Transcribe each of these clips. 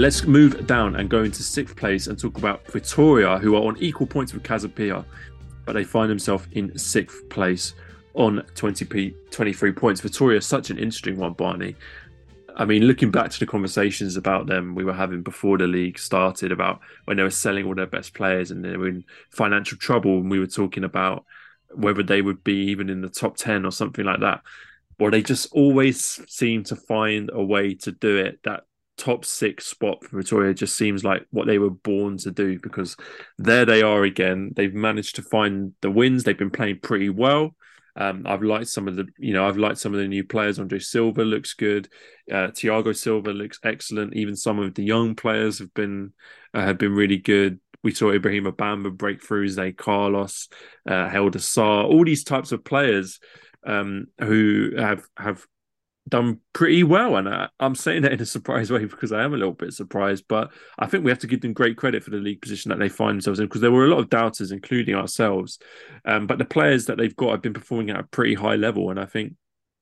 Let's move down and go into sixth place and talk about Vitoria, who are on equal points with Casa Pia, but they find themselves in sixth place on 20p 23 points. Vitoria is such an interesting one, Barney. I mean, looking back to the conversations about them we were having before the league started about when they were selling all their best players and they were in financial trouble, and we were talking about whether they would be even in the top 10 or something like that. Well, they just always seem to find a way to do it. That top six spot for Vitoria just seems like what they were born to do because there they are again. They've managed to find the wins. They've been playing pretty well. Um, I've liked some of the, you know, I've liked some of the new players. Andre Silva looks good. Uh, Thiago Silva looks excellent. Even some of the young players have been uh, have been really good. We saw Ibrahim Bamba break through, Zé Carlos, uh, Helder Sarr, all these types of players um, who have have done pretty well. And I, am saying that in a surprise way because I am a little bit surprised. But I think we have to give them great credit for the league position that they find themselves in because there were a lot of doubters, including ourselves. Um, but the players that they've got have been performing at a pretty high level. And I think,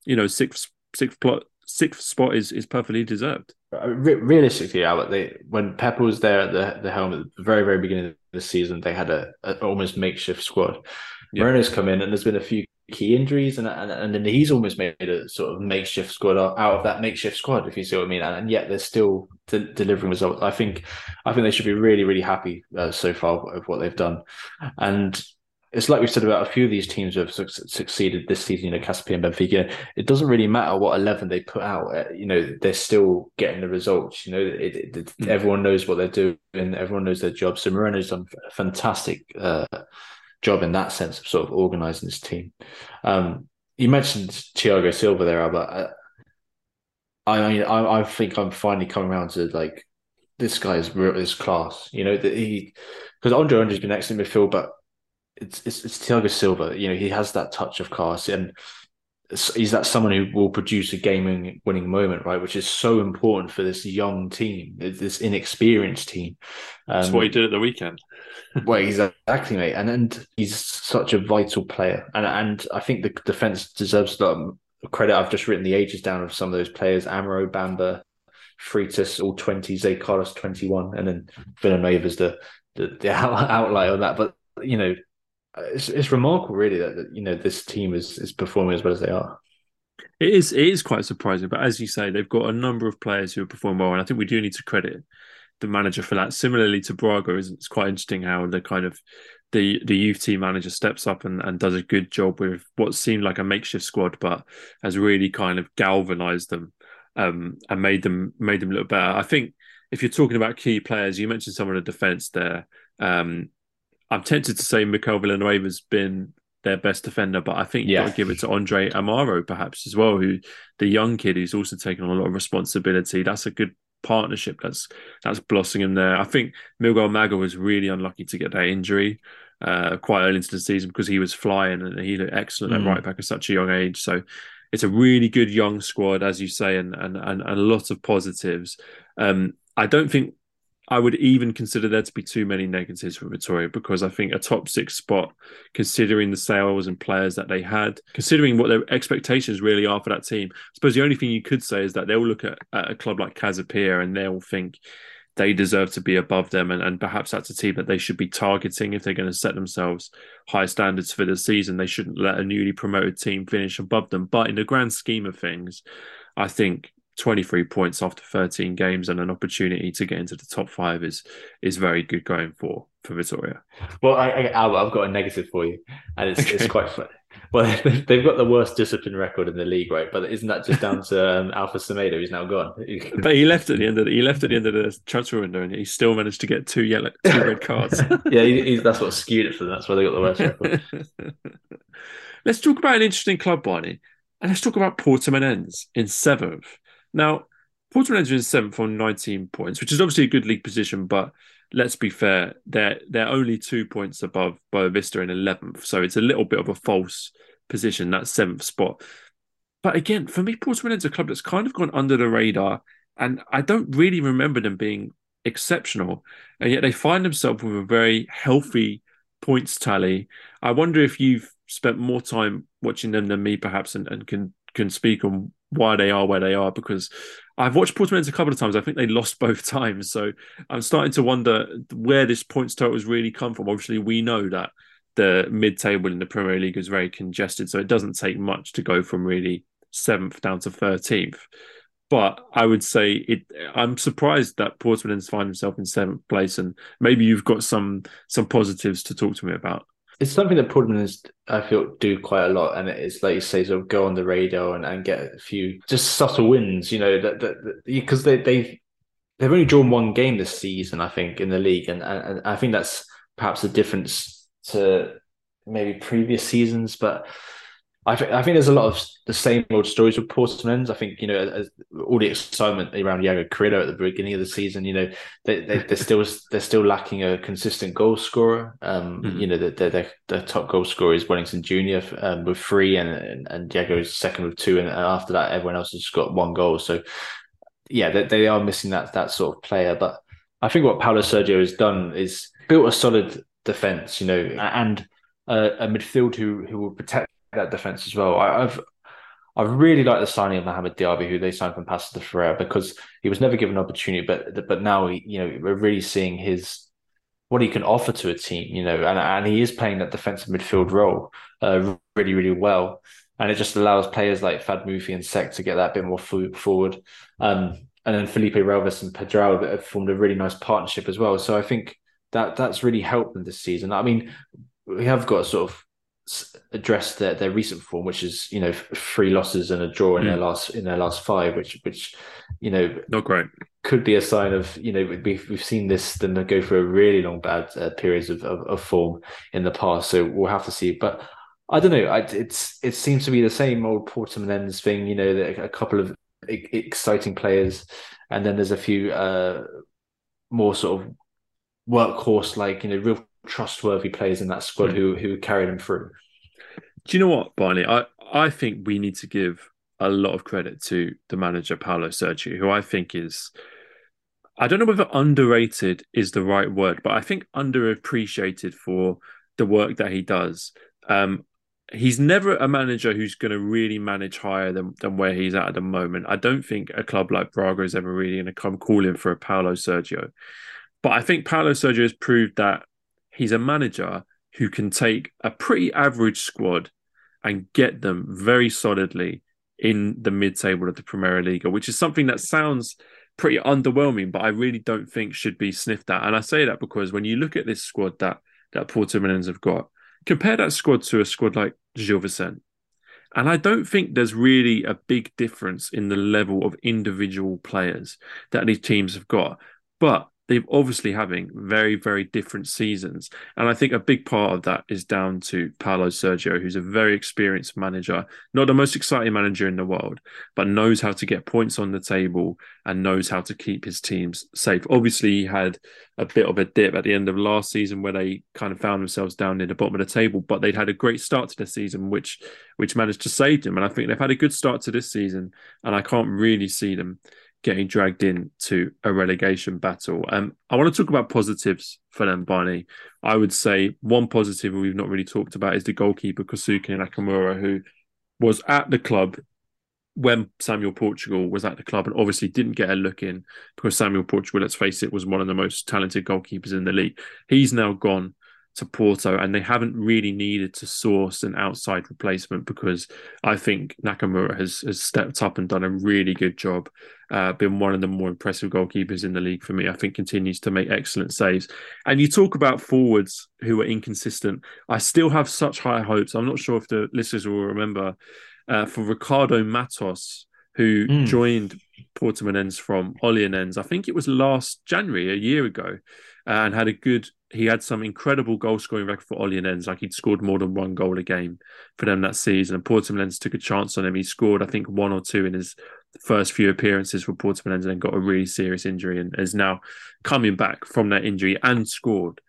you know, sixth, sixth plot. Sixth spot is, is perfectly deserved. Realistically, Albert, they, when Pepa was there at the, the helm at the very, very beginning of the season, they had a, a almost makeshift squad. Yeah. Moreno's come in, and there's been a few key injuries, and, and and then he's almost made a sort of makeshift squad out of that makeshift squad, if you see what I mean. And, and yet they're still de- delivering results. I think I think they should be really really happy uh, so far of what they've done, and. It's like we've said about a few of these teams who have su- succeeded this season, you know, Casa Pia and Benfica. It doesn't really matter what 11 they put out. Uh, you know, they're still getting the results. You know, it, it, it, mm. everyone knows what they're doing. Everyone knows their job. So Moreno's done fantastic uh, job in that sense of sort of organizing this team. Um, you mentioned Thiago Silva there, Albert. Uh, I mean, I, I think I'm finally coming around to like this guy is this class. You know that he because Andre Andre's been excellent midfield, but it's, it's it's Thiago Silva. You know he has that touch of class, and he's that someone who will produce a gaming winning moment, right? Which is so important for this young team, this inexperienced team. Um, That's what he did at the weekend. well, he's exactly, mate, and and he's such a vital player, and and I think the defense deserves some credit. I've just written the ages down of some of those players: Amaro, Bamba, Freitas, all twenty, Zé Carlos twenty one, and then Villanueva's the the, the outlier on that. But you know, it's it's remarkable, really, that, that you know this team is is performing as well as they are. It is it is quite surprising, but as you say, they've got a number of players who are performing well, and I think we do need to credit the manager for that. Similarly to Braga, it's quite interesting how the kind of the the youth team manager steps up and, and does a good job with what seemed like a makeshift squad, but has really kind of galvanized them um, and made them made them look better. I think if you're talking about key players, you mentioned some of the defense there. Um, I'm tempted to say Mikel Villanueva's been their best defender, but I think you've yeah. got to give it to Andre Amaro perhaps as well, who the young kid who's also taken on a lot of responsibility. That's a good partnership that's that's blossoming there. I think Miguel Maga was really unlucky to get that injury uh, quite early into the season because he was flying and he looked excellent mm. at right back at such a young age. So it's a really good young squad, as you say, and and and, and a lot of positives. Um, I don't think I would even consider there to be too many negatives for Vitoria because I think a top six spot, considering the sales and players that they had, considering what their expectations really are for that team, I suppose the only thing you could say is that they'll look at, at a club like Casa Pia and they'll think they deserve to be above them and, and perhaps that's a team that they should be targeting if they're going to set themselves high standards for the season. They shouldn't let a newly promoted team finish above them. But in the grand scheme of things, I think 23 points after 13 games and an opportunity to get into the top five is is very good going for for Vitoria. Well, I, I, have got a negative for you, and it's, okay. it's quite fun. Well, they've got the worst discipline record in the league, right? But isn't that just down to um, Alfa Semedo? He's now gone. but he left at the end of the, he left at the end of the transfer window, and he still managed to get two yellow, two red cards. yeah, he, that's what skewed it for them. That's why they got the worst record. let's talk about an interesting club, Barney, and let's talk about Portimonense in seventh. Now, Portimonense is seventh on 19 points, which is obviously a good league position, but let's be fair, they're they're only two points above Boavista in 11th, so it's a little bit of a false position, that seventh spot. But again, for me, Portimonense is a club that's kind of gone under the radar, and I don't really remember them being exceptional, and yet they find themselves with a very healthy points tally. I wonder if you've spent more time watching them than me, perhaps, and, and can can speak on why they are where they are because I've watched Portimonense a couple of times. I think they lost both times, so I'm starting to wonder where this points total has really come from. Obviously, we know that the mid-table in the Premier League is very congested, so it doesn't take much to go from really seventh down to thirteenth. But I would say it. I'm surprised that Portimonense find himself in seventh place, and maybe you've got some some positives to talk to me about it's something that Portman's I feel do quite a lot, and it's like you say, sort of go on the radar and, and get a few just subtle wins. You know that that because they they they've only drawn one game this season, I think, in the league, and and, and I think that's perhaps a difference to maybe previous seasons, but I, th- I think there's a lot of the same old stories with Portsmouth. I think you know as, all the excitement around Yago Cariello at the beginning of the season. You know they, they are still they're still lacking a consistent goal scorer. Um, mm-hmm. you know the, the, top goal scorer is Welinton Junior um, with three, and and, and Diago's second with two, and, and after that everyone else has got one goal. So yeah, they, they are missing that that sort of player. But I think what Paulo Sergio has done is built a solid defense. You know, and uh, a midfield who who will protect that defense as well. I, have I really like the signing of Mohamed Diaby, who they signed from Paços de Ferreira, because he was never given an opportunity, but but now he, you know we're really seeing his what he can offer to a team, you know, and and he is playing that defensive midfield role uh, really really well, and it just allows players like Fahd Moufi and Seck to get that bit more forward. Um, and then Filipe Relvas and Pedro have formed a really nice partnership as well. So I think that that's really helped them this season. I mean, we have got sort of address their, their recent form, which is you know three losses and a draw in mm. their last in their last five, which which you know not great could be a sign of you know we've we've seen this them go through a really long bad uh, periods of, of, of form in the past, so we'll have to see. But I don't know, I, it's it seems to be the same old Portimonense thing. You know, a couple of exciting players, and then there's a few uh, more sort of workhorse like you know real trustworthy players in that squad mm. who who carry them through. Do you know what, Barney? I I think we need to give a lot of credit to the manager Paulo Sergio, who I think is. I don't know whether underrated is the right word, but I think underappreciated for the work that he does. Um, he's never a manager who's going to really manage higher than, than where he's at at the moment. I don't think a club like Braga is ever really going to come calling for a Paulo Sergio. But I think Paulo Sergio has proved that he's a manager who can take a pretty average squad and get them very solidly in the mid-table of the Premier League, which is something that sounds pretty underwhelming, but I really don't think should be sniffed at. And I say that because when you look at this squad that that Portimonense have got, compare that squad to a squad like Gil Vicente. And I don't think there's really a big difference in the level of individual players that these teams have got. But they've obviously having very, very different seasons. And I think a big part of that is down to paulo Sergio, who's a very experienced manager, not the most exciting manager in the world, but knows how to get points on the table and knows how to keep his teams safe. Obviously, he had a bit of a dip at the end of last season where they kind of found themselves down near the bottom of the table, but they'd had a great start to the season, which which managed to save them. And I think they've had a good start to this season, and I can't really see them getting dragged into a relegation battle. Um, I want to talk about positives for Barney. I would say one positive we've not really talked about is the goalkeeper Kosuke Nakamura, who was at the club when Samuel Portugal was at the club and obviously didn't get a look in because Samuel Portugal, let's face it, was one of the most talented goalkeepers in the league. He's now gone to Porto, and they haven't really needed to source an outside replacement because I think Nakamura has, has stepped up and done a really good job. Uh, been one of the more impressive goalkeepers in the league for me. I think continues to make excellent saves. And you talk about forwards who are inconsistent. I still have such high hopes. I'm not sure if the listeners will remember uh, for Ricardo Matos, who mm. joined Portimonense from Olhanense. I think it was last January, a year ago, and had a good he had some incredible goal scoring record for Olhanense. Like he'd scored more than one goal a game for them that season. And Portimonense took a chance on him. He scored, I think, one or two in his first few appearances for Porto Portimonense and then got a really serious injury and is now coming back from that injury and scored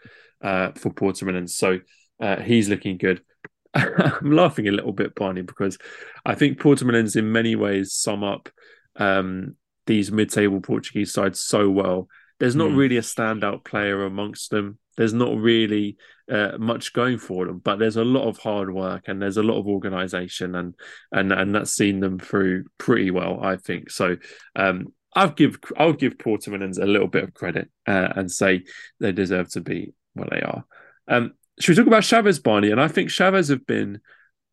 uh, for Portimonense. So uh, he's looking good. I'm laughing a little bit, Barney, because I think Porto Portimonense in many ways sum up um, these mid-table Portuguese sides so well there's not mm. really a standout player amongst them. There's not really uh, much going for them, but there's a lot of hard work and there's a lot of organisation, and and and that's seen them through pretty well, I think. So um, I'll give I'll give Portimonense a little bit of credit uh, and say they deserve to be what they are. Um, should we talk about Chaves, Barney? And I think Chaves have been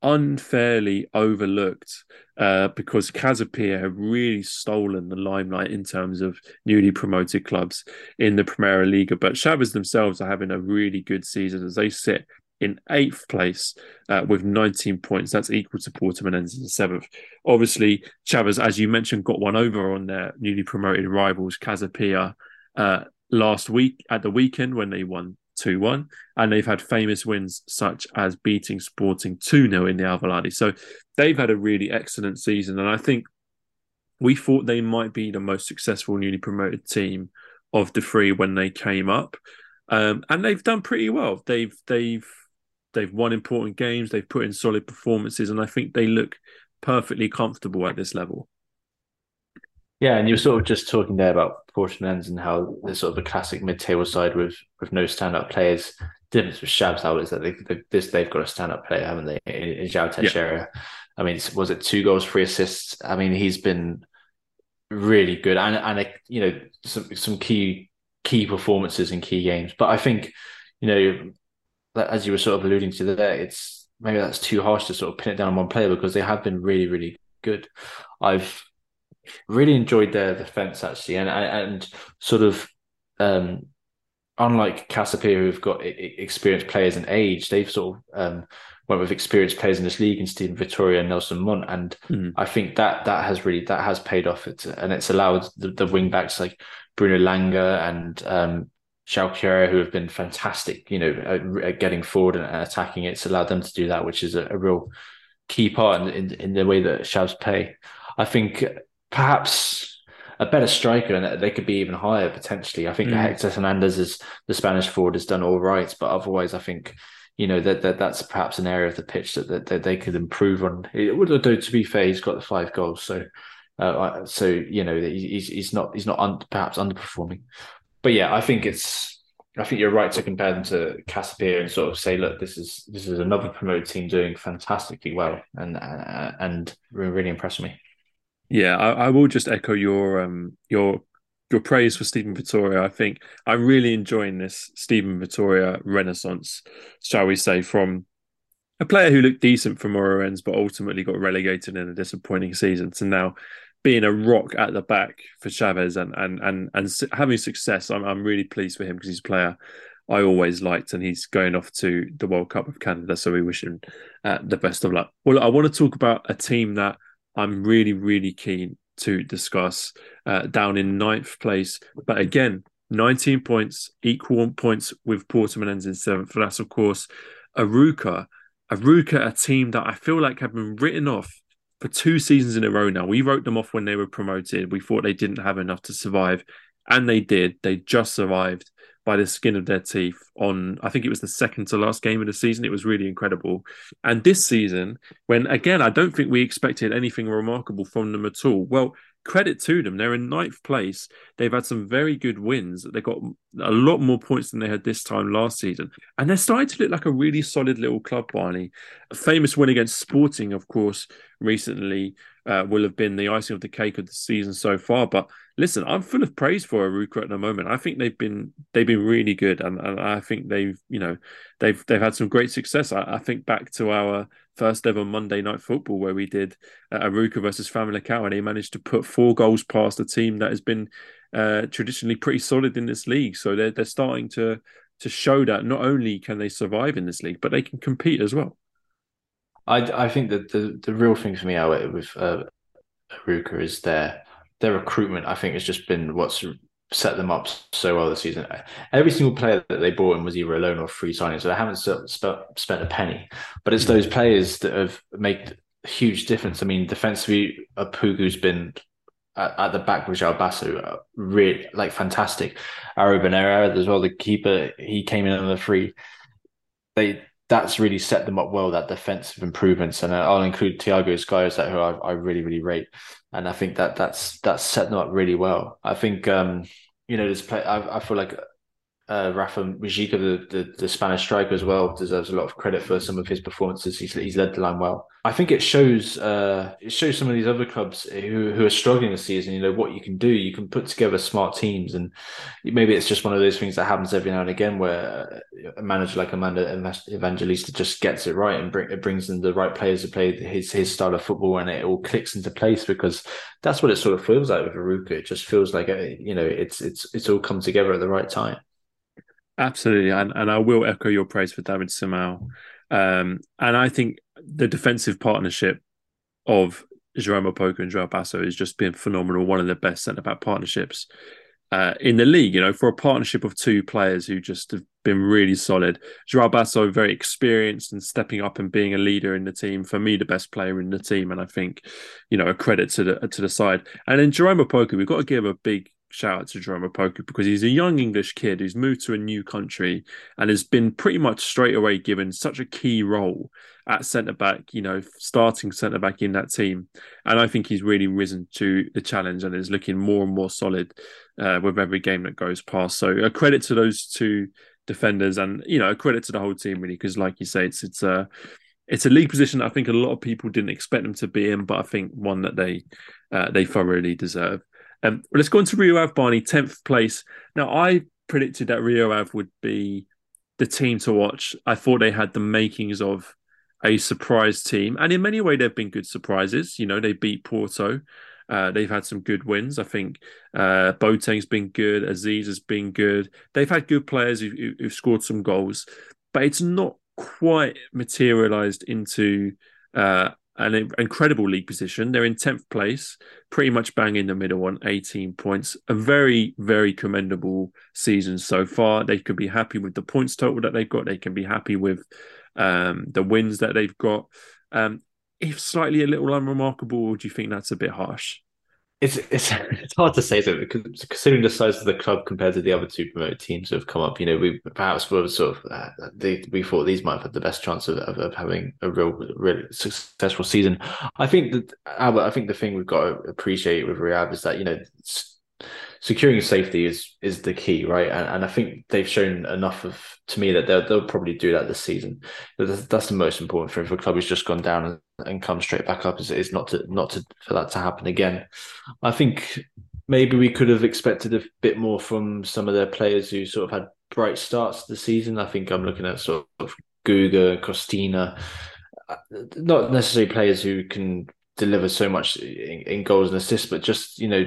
unfairly overlooked uh, because Casa Pia have really stolen the limelight in terms of newly promoted clubs in the Primeira Liga. But Chaves themselves are having a really good season as they sit in eighth place uh, with 19 points. That's equal to Portimonense in seventh. Obviously, Chaves, as you mentioned, got one over on their newly promoted rivals, Casa Pia, uh, last week at the weekend when they won 2 1. And they've had famous wins such as beating Sporting 2 0 in the Alvalade. So they've had a really excellent season. And I think we thought they might be the most successful newly promoted team of the three when they came up. Um, and they've done pretty well. They've they've they've won important games, they've put in solid performances, and I think they look perfectly comfortable at this level. Yeah, and you were sort of just talking there about Portimonense and how they're sort of a classic mid-table side with with no stand-up players. The difference with Chaves how is that they, they this they've got a stand-up player, haven't they? In, in João Teixeira. Yeah. I mean, was it two goals, three assists? I mean, he's been really good, and and a, you know some some key key performances in key games. But I think you know, as you were sort of alluding to there, it's maybe that's too harsh to sort of pin it down on one player because they have been really really good. I've really enjoyed their defense actually, and and sort of um, unlike Casa Pia who've got experienced players and age, they've sort of um, went with experienced players in this league and Steven Vitória and Nelson Monte, and mm. I think that that has really that has paid off. It's and it's allowed the, the wing backs like Bruno Langa and um, João who have been fantastic, you know, at, at, getting forward and attacking. It's allowed them to do that, which is a, a real key part in, in, in the way that Chaves play. I think perhaps a better striker and they could be even higher potentially. I think mm. Hector Hernandez is the Spanish forward has done all right, but otherwise I think you know that, that that's perhaps an area of the pitch that, that, that they could improve on. It would do to be fair, he's got the five goals, so uh, so you know he's he's not he's not un, perhaps underperforming, but yeah, I think it's. I think you're right to compare them to Casa Pia and sort of say, look, this is this is another promoted team doing fantastically well, and uh, and really impressed me. Yeah, I, I, will just echo your um your your praise for Steven Vitória. I think I'm really enjoying this Steven Vitória renaissance, shall we say, from a player who looked decent for Moreirense, but ultimately got relegated in a disappointing season to now being a rock at the back for Chaves and and and and having success. I'm I'm really pleased for him because he's a player I always liked, and he's going off to the World Cup of Canada. So we wish him uh, the best of luck. Well, I want to talk about a team that I'm really, really keen to discuss uh, down in ninth place. But again, 19 points, equal points with Portimonense in seventh. And that's, of course, Arouca. Arouca, a team that I feel like have been written off for two seasons in a row now. We wrote them off when they were promoted. We thought they didn't have enough to survive, and they did. They just survived by the skin of their teeth on I think it was the second to last game of the season. It was really incredible. And this season, when again I don't think we expected anything remarkable from them at all. Well, credit to them. They're in ninth place. They've had some very good wins. They got a lot more points than they had this time last season. And they're starting to look like a really solid little club, Barney. A famous win against Sporting, of course, recently uh, will have been the icing of the cake of the season so far. But listen, I'm full of praise for Arouca at the moment. I think they've been they've been really good, and, and I think they've you know they've they've had some great success. I, I, think back to our first ever Monday night football where we did uh, Arouca versus Famalicão, and they managed to put four goals past a team that has been uh, traditionally pretty solid in this league. So they're they're starting to to show that not only can they survive in this league, but they can compete as well. I, I think that the, the real thing for me out with uh, Arouca is their their recruitment. I think has just been what's set them up so well this season. Every single player that they brought in was either a loan or free signing, so they haven't spent a penny. But it's those players that have made a huge difference. I mean, defensively, Pugu's been at, at, the back with João Basso, uh, really like fantastic. Arruabarrena as well, the keeper, he came in on the free. They that's really set them up well. That defensive improvements, and I'll include Tiago Esgaio, that who I, I, really really rate, and I think that that's that's set them up really well. I think um, you know, this play. I, I feel like uh, Rafa Mujica, the, the, the Spanish striker as well, deserves a lot of credit for some of his performances. He's, he's led the line well. I think it shows uh, it shows some of these other clubs who, who are struggling this season. You know what you can do. You can put together smart teams, and maybe it's just one of those things that happens every now and again, where a manager like Armando Evangelista just gets it right and bring, it brings in the right players to play his his style of football, and it all clicks into place because that's what it sort of feels like with Arouca. It just feels like uh, you know it's it's it's all come together at the right time. Absolutely, and, and I will echo your praise for David Simão. Um, and I think the defensive partnership of Jerome Opoku and Joao Basso has just been phenomenal. One of the best centre back partnerships uh, in the league. You know, for a partnership of two players who just have been really solid. Joao Basso very experienced and stepping up and being a leader in the team. For me, the best player in the team, and I think, you know, a credit to the to the side. And then Jerome Opoku, we've got to give a big shout out to Jerome Opoku because he's a young English kid who's moved to a new country and has been pretty much straight away given such a key role at centre back, you know, starting centre back in that team. And I think he's really risen to the challenge and is looking more and more solid uh, with every game that goes past. So a credit to those two defenders and, you know, a credit to the whole team really, because like you say, it's, it's a, it's a league position I think a lot of people didn't expect them to be in, but I think one that they uh, they thoroughly deserve. Um, let's go on to Rio Ave Barney, 10th place. Now, I predicted that Rio Ave would be the team to watch. I thought they had the makings of a surprise team. And in many ways, they've been good surprises. You know, they beat Porto. Uh, they've had some good wins. I think uh, Boateng's been good. Aziz has been good. They've had good players who, who, who've scored some goals, but it's not quite materialized into uh, an incredible league position. They're in 10th place, pretty much bang in the middle on 18 points. A very, very commendable season so far. They could be happy with the points total that they've got. They can be happy with um, the wins that they've got. Um, if slightly a little unremarkable, do you think that's a bit harsh? It's it's it's hard to say so because considering the size of the club compared to the other two promoted teams that have come up, you know, we perhaps were sort of uh, they, we thought these might have had the best chance of, of, of, having a real, real successful season. I think that Albert, I think the thing we've got to appreciate with Ave is that you know securing safety is is the key, right? And, and I think they've shown enough of to me that they'll they'll probably do that this season. That's, that's the most important thing for a club who's just gone down and, and come straight back up is, is not to not to for that to happen again. I think maybe we could have expected a bit more from some of their players who sort of had bright starts to the season. I think I'm looking at sort of Guga, Costinha, not necessarily players who can deliver so much in, in goals and assists, but just you know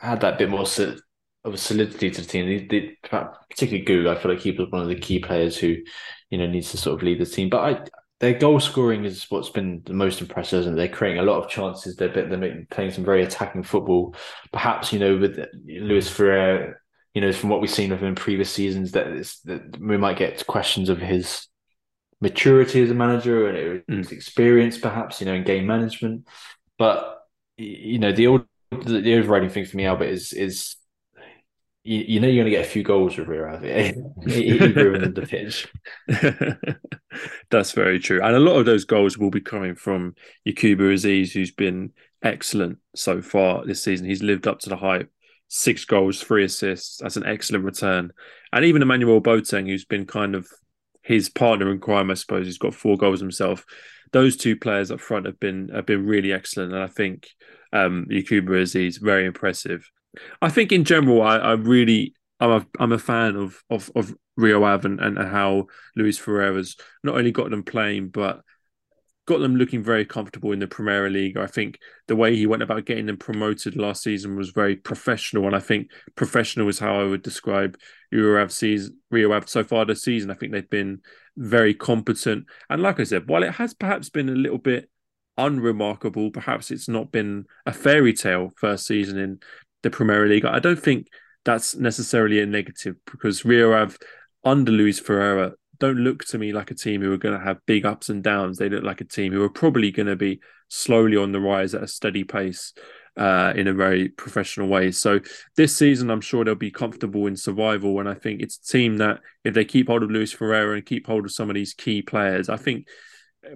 had that bit more of a solidity to the team. They, particularly Goo, I feel like he was one of the key players who, you know, needs to sort of lead the team. But I, their goal scoring is what's been the most impressive, and they're creating a lot of chances. They're, they're playing some very attacking football. Perhaps you know with Luis Freire, you know from what we've seen of him in previous seasons, that, that we might get questions of his maturity as a manager and his mm. experience, perhaps you know in game management. But you know the old the, the overriding thing for me, Albert, is is you, you know you're going to get a few goals with Rio Ave. he, ruined the pitch. That's very true, and a lot of those goals will be coming from Yakubu Aziz, who's been excellent so far this season. He's lived up to the hype. Six goals, three assists. That's an excellent return. And even Emmanuel Boateng, who's been kind of his partner in crime, I suppose, he's got four goals himself. Those two players up front have been have been really excellent, and I think um, Yakubu Aziz very impressive. I think in general, I, I really I'm a, I'm a fan of of, of Rio Ave and, and how Luis Freire's not only got them playing, but got them looking very comfortable in the Premier League. I think the way he went about getting them promoted last season was very professional, and I think professional is how I would describe Rio Ave season. Rio Ave so far this season. I think they've been very competent, and like I said, while it has perhaps been a little bit unremarkable, perhaps it's not been a fairy tale first season in the Premier League. I don't think that's necessarily a negative because Rio Ave under Luis Freire don't look to me like a team who are going to have big ups and downs. They look like a team who are probably going to be slowly on the rise at a steady pace uh, in a very professional way. So this season, I'm sure they'll be comfortable in survival. And I think it's a team that, if they keep hold of Luis Freire and keep hold of some of these key players, I think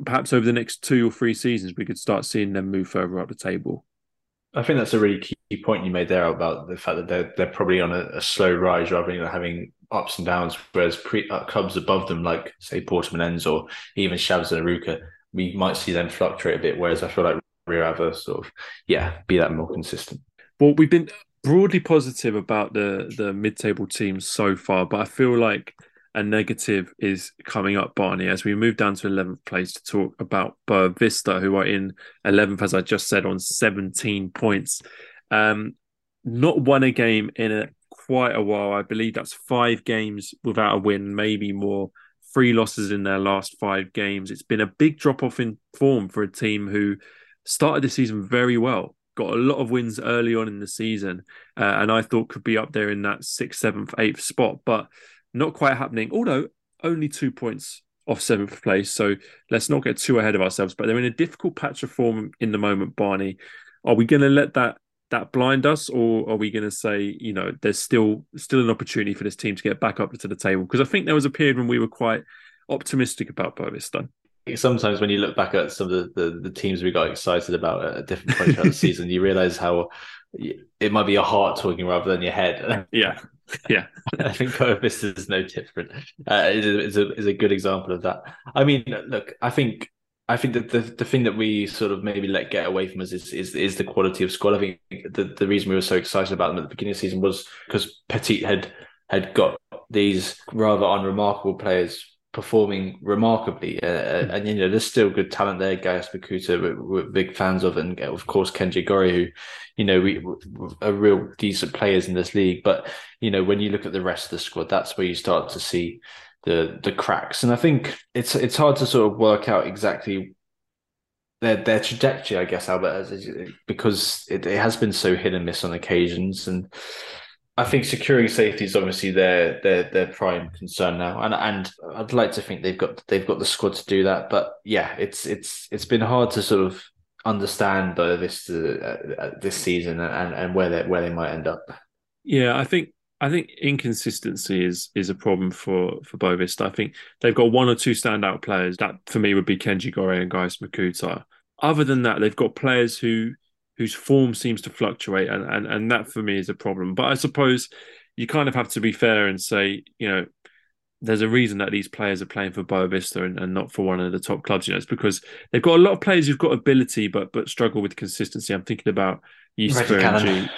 perhaps over the next two or three seasons, we could start seeing them move further up the table. I think that's a really key point you made there about the fact that they're they're probably on a, a slow rise rather than having ups and downs. Whereas pre, uh, clubs above them, like say Portimonense or even Chaves and Arouca, we might see them fluctuate a bit. Whereas I feel like Rio Ave sort of yeah be that more consistent. Well, we've been broadly positive about the the mid table teams so far, but I feel like a negative is coming up, Barney, as we move down to 11th place to talk about Boavista, who are in 11th, as I just said, on 17 points. Um, not won a game in a, quite a while. I believe that's five games without a win, maybe more. Three losses in their last five games. It's been a big drop off in form for a team who started the season very well got a lot of wins early on in the season, uh, and I thought could be up there in that sixth, seventh, eighth spot, but not quite happening. Although only two points off seventh place, so let's not get too ahead of ourselves. But they're in a difficult patch of form in the moment, Barney. Are we going to let that that blind us, or are we going to say, you know, there's still still an opportunity for this team to get back up to the table? Because I think there was a period when we were quite optimistic about Boavista sometimes when you look back at some of the, the, the teams we got excited about at different points throughout the season, you realize how it might be your heart talking rather than your head. Yeah. Yeah. I think this is no different. Uh, is a, is a good example of that. I mean, look, I think I think that the, the thing that we sort of maybe let get away from us is, is is the quality of squad. I think the, the reason we were so excited about them at the beginning of the season was because Petit had had got these rather unremarkable players performing remarkably. Uh, uh, and you know, there's still good talent there. Gaius Makouta, we're, we're, big fans of, and of course Kenji Gorré, who you know we are real decent players in this league. But you know, when you look at the rest of the squad, that's where you start to see the the cracks. And I think it's it's hard to sort of work out exactly. Their, their trajectory, I guess, Albert, because it, it has been so hit and miss on occasions, and I think securing safety is obviously their their their prime concern now, and and I'd like to think they've got they've got the squad to do that. But yeah, it's it's it's been hard to sort of understand uh, this uh, this season and and where they where they might end up. Yeah, I think I think inconsistency is is a problem for for Boavista. I think they've got one or two standout players. That for me would be Kenji Gorré and Gaius Makouta. Other than that, they've got players who whose form seems to fluctuate, and, and and that for me is a problem. But I suppose you kind of have to be fair and say, you know, there's a reason that these players are playing for Boavista and, and not for one of the top clubs. You know, it's because they've got a lot of players who've got ability but but struggle with consistency. I'm thinking about Yusufa and G,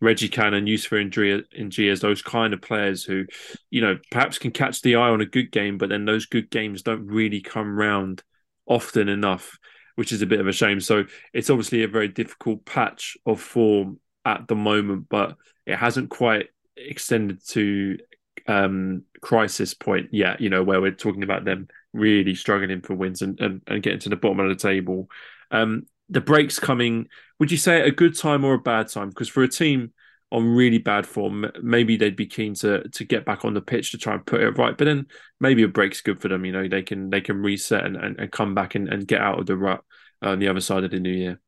Reggie Cannon, Yusupha Njie, and G as those kind of players who, you know, perhaps can catch the eye on a good game, but then those good games don't really come round often enough which is a bit of a shame. So it's obviously a very difficult patch of form at the moment, but it hasn't quite extended to um, crisis point yet, you know, where we're talking about them really struggling for wins and, and, and getting to the bottom of the table. Um, the breaks coming, would you say a good time or a bad time? Because for a team on really bad form, maybe they'd be keen to to get back on the pitch to try and put it right. But then maybe a break's good for them. You know, they can they can reset and, and, and come back and, and get out of the rut on the other side of the new year.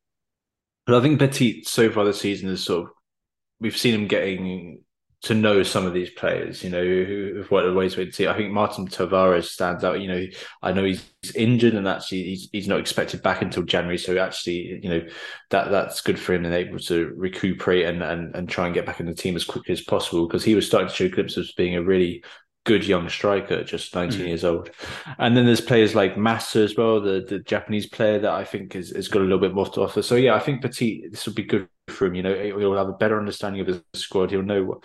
But I think Petit so far this season is sort of we've seen him getting to know some of these players, you know, who have worked ways we see. I think Martin Tavares stands out. You know, I know he's injured and actually he's, he's not expected back until January. So actually, you know, that that's good for him and able to recuperate and, and and try and get back in the team as quickly as possible because he was starting to show glimpses of being a really good young striker, just 19 mm. years old. And then there's players like Massa as well, the, the Japanese player that I think has, has got a little bit more to offer. So yeah, I think Petit, this will be good for him. You know, he'll have a better understanding of his squad. He'll know what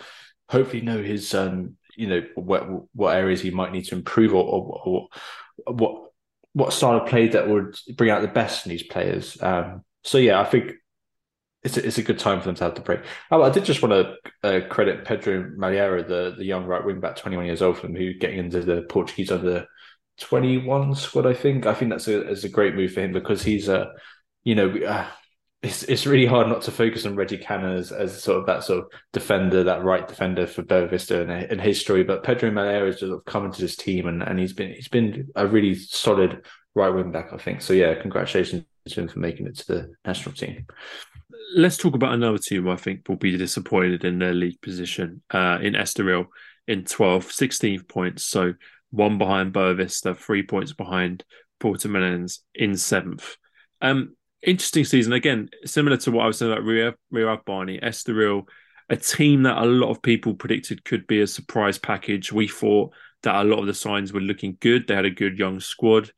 hopefully know his um you know what what areas he might need to improve or, or, or what what style of play that would bring out the best in these players. Um, so yeah, I think it's a, it's a good time for them to have the break. Oh, I did just want to uh, credit Pedro Malheiro, the the young right wing back, 21 years old, from who getting into the Portuguese under 21 squad. I think I think that's a is a great move for him because he's a you know uh, it's it's really hard not to focus on Reggie Cannon as, sort of that sort of defender, that right defender for Boavista and, and his story. But Pedro Malheiro has sort of come into this team and, and he's been he's been a really solid right wing back, I think. So yeah, congratulations to him for making it to the national team. Let's talk about another team I think will be disappointed in their league position uh, in Estoril in 12th, 16th points. So one behind Boavista, three points behind Portimonense in seventh. Um, interesting season again, similar to what I was saying about Rio, Rio Barney, Estoril, a team that a lot of people predicted could be a surprise package. We thought that a lot of the signs were looking good. They had a good young squad.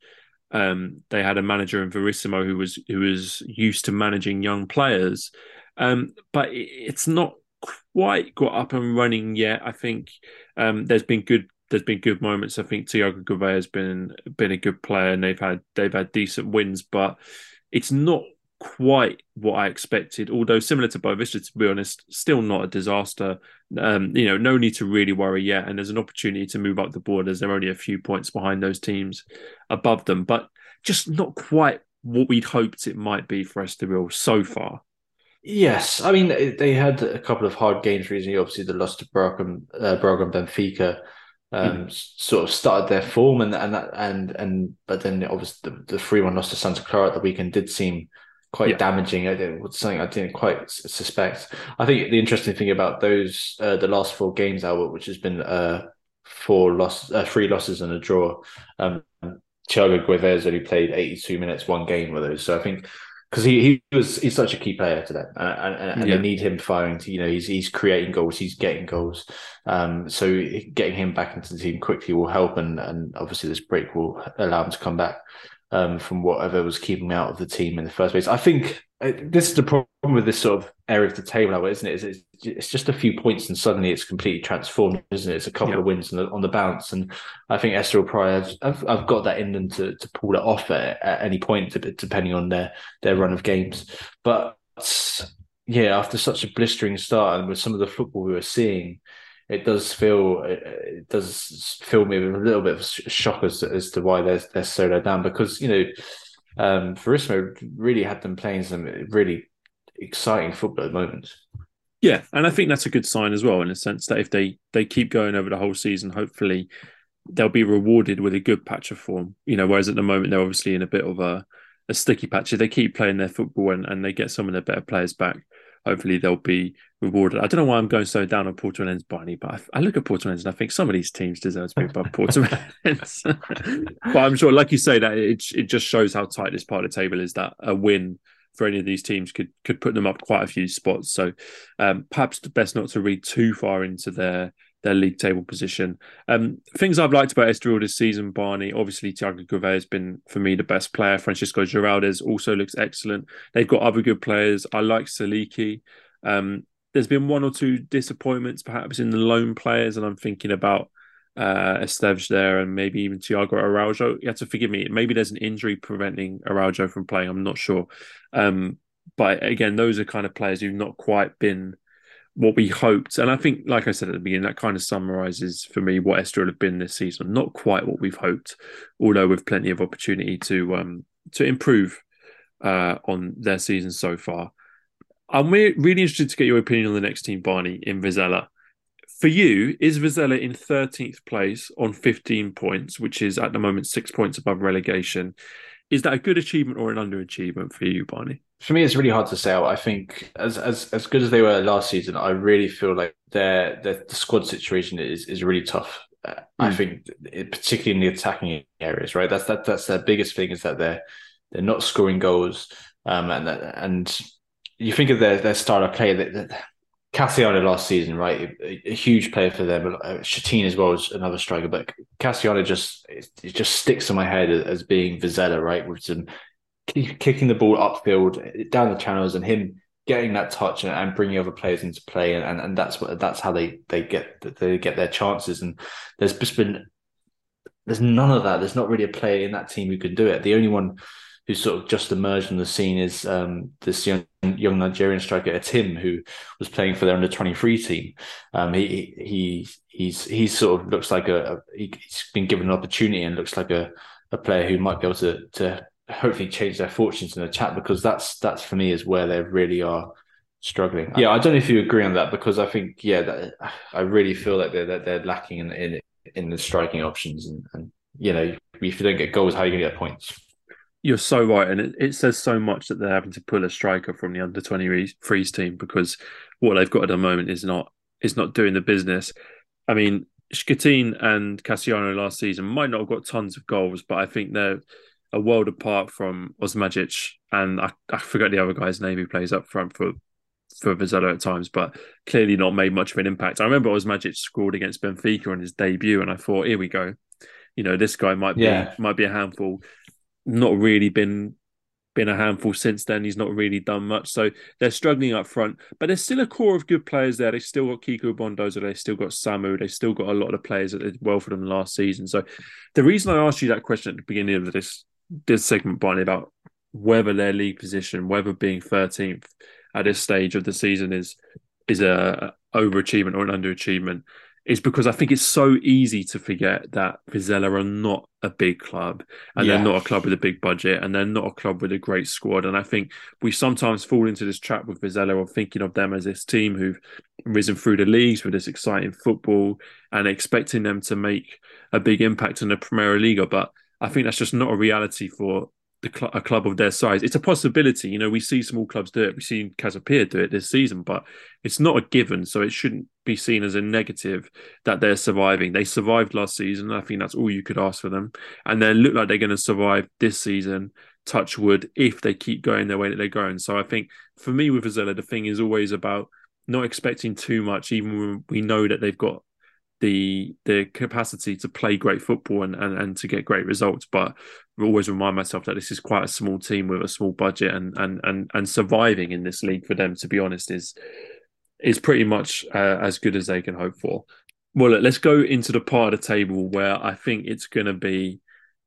Um, they had a manager in Verissimo who was who was used to managing young players, um, but it's not quite got up and running yet. I think um, there's been good there's been good moments. I think Tiago Gouveia has been been a good player, and they've had they've had decent wins, but it's not quite what I expected. Although similar to Boavista, to be honest, still not a disaster. Um, you know, no need to really worry yet. And there's an opportunity to move up the board as they're only a few points behind those teams above them, but just not quite what we'd hoped it might be for Estoril so far. Yes, I mean they had a couple of hard games recently. Obviously, the loss to Braga, uh, Braga and Benfica um, mm. sort of started their form, and and and and but then obviously the, the three one loss to Santa Clara at the weekend did seem quite yeah. damaging. It was something I didn't quite suspect. I think the interesting thing about those uh, the last four games, Albert, which has been uh, four loss, uh, three losses and a draw. Um, Thiago Guedes only played eighty two minutes, one game with those. So I think because he, he was he's such a key player to them, and, and, and yeah. they need him firing. To, you know, he's he's creating goals, he's getting goals. Um, so getting him back into the team quickly will help, and and obviously this break will allow him to come back um, from whatever was keeping him out of the team in the first place. I think Uh, this is the problem with this sort of area of the table, isn't it? It's, it's just a few points and suddenly it's completely transformed, isn't it? It's a couple yeah. of wins on the, on the, bounce, and I think Estoril Praia have, have, got that in them to, to pull it off at, at any point, depending on their their run of games. But yeah, after such a blistering start and with some of the football we were seeing, it does feel it, does fill me with a little bit of shock as, as to why they're they're so low down because you know um Verissimo really had them playing some really exciting football at the moment. Yeah, and I think that's a good sign as well in a sense that if they they keep going over the whole season, hopefully they'll be rewarded with a good patch of form. You know, whereas at the moment they're obviously in a bit of a a sticky patch. If they keep playing their football and, and they get some of their better players back, hopefully they'll be rewarded. I don't know why I'm going so down on Portimonense, Barney, but I, I, look at Portimonense and I think some of these teams deserve to be above Portimonense. but I'm sure, like you say, that it it just shows how tight this part of the table is. That a win for any of these teams could could put them up quite a few spots. So um, perhaps best not to read too far into their their league table position. Um, things I've liked about Estoril this season, Barney, obviously Tiago Gouveia has been, for me, the best player. Francisco Geraldes also looks excellent. They've got other good players. I like Saliki. Um, there's been one or two disappointments, perhaps, in the loan players, and I'm thinking about uh, Esteves there and maybe even Thiago Araujo. You have to forgive me. Maybe there's an injury preventing Araujo from playing. I'm not sure. Um, but again, those are kind of players who've not quite been what we hoped. And I think, like I said at the beginning, that kind of summarizes for me what Estoril have been this season. Not quite what we've hoped, although with plenty of opportunity to um, to improve uh, on their season so far. I'm really interested to get your opinion on the next team, Barney, in Vizela. For you, is Vizela in 13th place on 15 points, which is at the moment six points above relegation? Is that a good achievement or an underachievement for you, Barney? For me, it's really hard to say. I think as as as good as they were last season, I really feel like their their the squad situation is is really tough. Mm. I hmm. think, it, particularly in the attacking areas, right? That's that that's their biggest thing is that they're they're not scoring goals, um, and and you think of their their style of play that Cassiano last season, right? A, a huge player for them. Uh, Schettine as well as another striker, but Cassiano just it, it just sticks in my head as being Vizela, right? With some kicking the ball upfield down the channels and him getting that touch and, and bringing other players into play, and, and, and that's what that's how they they get they get their chances. And there's just been there's none of that. There's not really a player in that team who can do it. The only one who's sort of just emerged on the scene is um, this young young Nigerian striker Tim, who was playing for their under twenty three team. Um, he he he's he sort of looks like a, a, he's been given an opportunity and looks like a, a player who might be able to to hopefully change their fortunes in the chat because that's that's for me is where they really are struggling. Yeah, I don't know if you agree on that because I think yeah, that, I really feel like they're they're, they're lacking in, in in the striking options and, and you know if you don't get goals, how are you going to get points? You're so right, and it, it says so much that they're having to pull a striker from the under twenty freeze team because what they've got at the moment is not is not doing the business. I mean, Schettine and Cassiano last season might not have got tons of goals, but I think they're a world apart from Osmajic and I, I forget the other guy's name who plays up front for for Vizela at times, but clearly not made much of an impact. I remember Osmajic scored against Benfica on his debut, and I thought, here we go. You know, this guy might be yeah. might be a handful. Not really been been a handful since then. He's not really done much. So they're struggling up front, but there's still a core of good players there. They've still got Kiko Bondoso, they've still got Samu, they've still got a lot of players that did well for them last season. So the reason I asked you that question at the beginning of this this segment, Barney, about whether their league position, whether being 13th at this stage of the season is is a overachievement or an underachievement is because I think it's so easy to forget that Vizela are not a big club and yeah. they're not a club with a big budget and they're not a club with a great squad. And I think we sometimes fall into this trap with Vizela of thinking of them as this team who've risen through the leagues with this exciting football and expecting them to make a big impact in the Premier League. But I think that's just not a reality for cl- a club of their size. It's a possibility. You know, we see small clubs do it. We've seen Casa Pia do it this season, but it's not a given. So it shouldn't be seen as a negative that they're surviving. They survived last season. I think that's all you could ask for them. And they look like they're going to survive this season. Touch wood if they keep going the way that they're going. So I think for me with Vizela, the thing is always about not expecting too much, even when we know that they've got the the capacity to play great football and, and, and to get great results. But I always remind myself that this is quite a small team with a small budget and and and and surviving in this league for them, to be honest, is is pretty much uh, as good as they can hope for. Well, look, let's go into the part of the table where I think it's going to be